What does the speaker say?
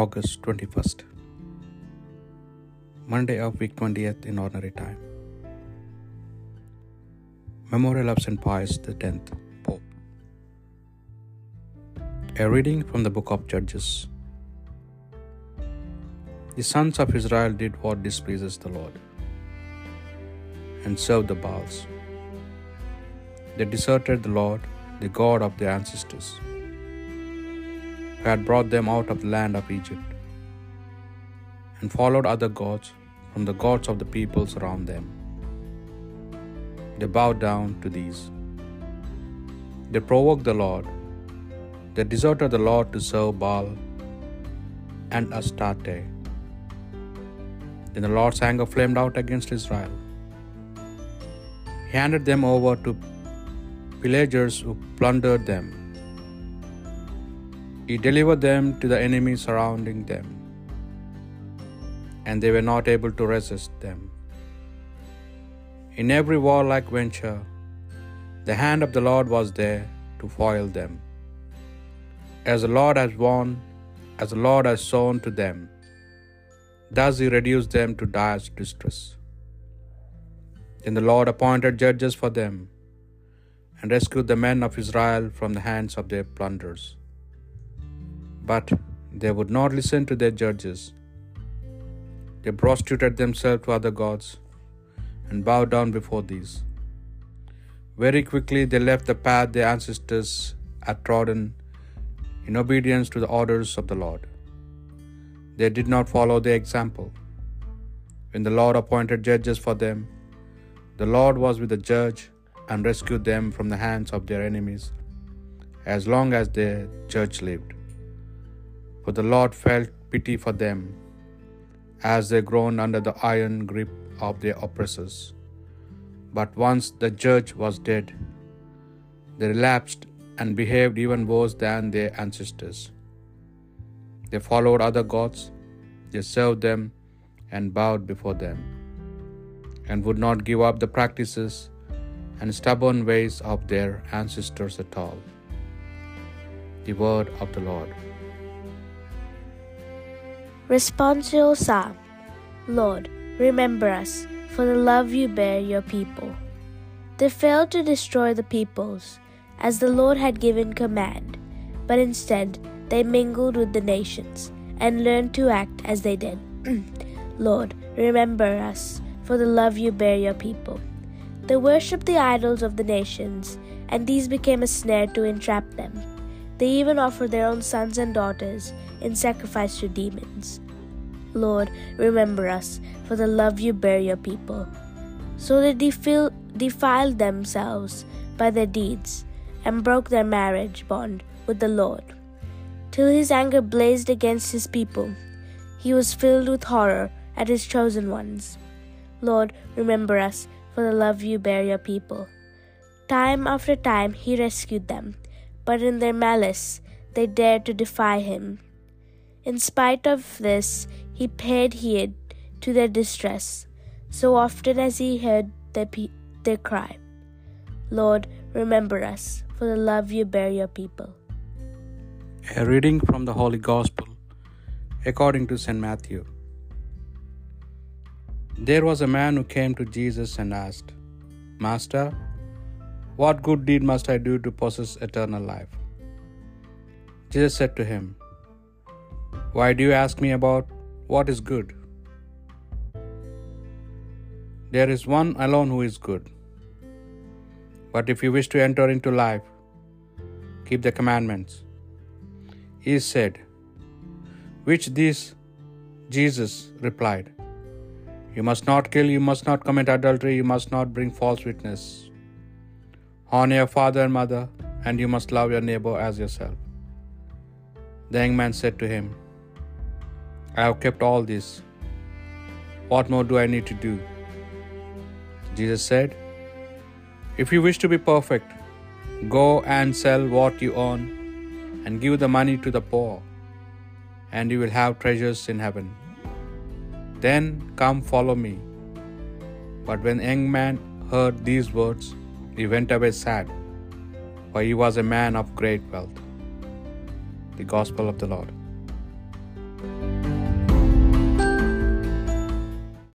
August 21st, Monday of week 20th in ordinary time. Memorial of St. Pius X, Pope. A reading from the book of Judges. The sons of Israel did what displeases the Lord and served the Baals. They deserted the Lord, the God of their ancestors, who had brought them out of the land of Egypt, and followed other gods from the gods of the peoples around them. They bowed down to these. They provoked the Lord. They deserted the Lord to serve Baal and Astarte. Then the Lord's anger flamed out against Israel. He handed them over to pillagers who plundered them. He delivered them to the enemy surrounding them, and they were not able to resist them. In every warlike venture, the hand of the Lord was there to foil them. As the Lord has won, as the Lord has sown to them, thus he reduced them to dire distress. Then the Lord appointed judges for them, and rescued the men of Israel from the hands of their plunderers. But they would not listen to their judges. They prostituted themselves to other gods and bowed down before these. Very quickly they left the path their ancestors had trodden in obedience to the orders of the Lord. They did not follow their example. When the Lord appointed judges for them, the Lord was with the judge and rescued them from the hands of their enemies as long as their judge lived. For the Lord felt pity for them as they groaned under the iron grip of their oppressors. But once the judge was dead, they relapsed and behaved even worse than their ancestors. They followed other gods, they served them and bowed before them, and would not give up the practices and stubborn ways of their ancestors at all. The word of the Lord. Responsorial Psalm Lord, remember us for the love you bear your people. They failed to destroy the peoples, as the Lord had given command, but instead they mingled with the nations and learned to act as they did. Lord, remember us for the love you bear your people. They worshipped the idols of the nations, and these became a snare to entrap them. They even offered their own sons and daughters in sacrifice to demons. Lord, remember us for the love you bear your people. So they defil- defiled themselves by their deeds and broke their marriage bond with the Lord. Till his anger blazed against his people, he was filled with horror at his chosen ones. Lord, remember us for the love you bear your people. Time after time he rescued them, but in their malice they dared to defy him. In spite of this, he paid heed to their distress, so often as he heard their, pe- their cry. Lord, remember us for the love you bear your people. A reading from the Holy Gospel according to St. Matthew. There was a man who came to Jesus and asked, Master, what good deed must I do to possess eternal life? Jesus said to him, Why do you ask me about what is good? There is one alone who is good. But if you wish to enter into life, keep the commandments. He said, Which these? Jesus replied, You must not kill, you must not commit adultery, you must not bring false witness. Honor your father and mother, and you must love your neighbor as yourself. The young man said to him, I have kept all this. What more do I need to do? Jesus said, If you wish to be perfect, go and sell what you own and give the money to the poor, and you will have treasures in heaven. Then come follow me. But when the young man heard these words, he went away sad, for he was a man of great wealth. The Gospel of the Lord.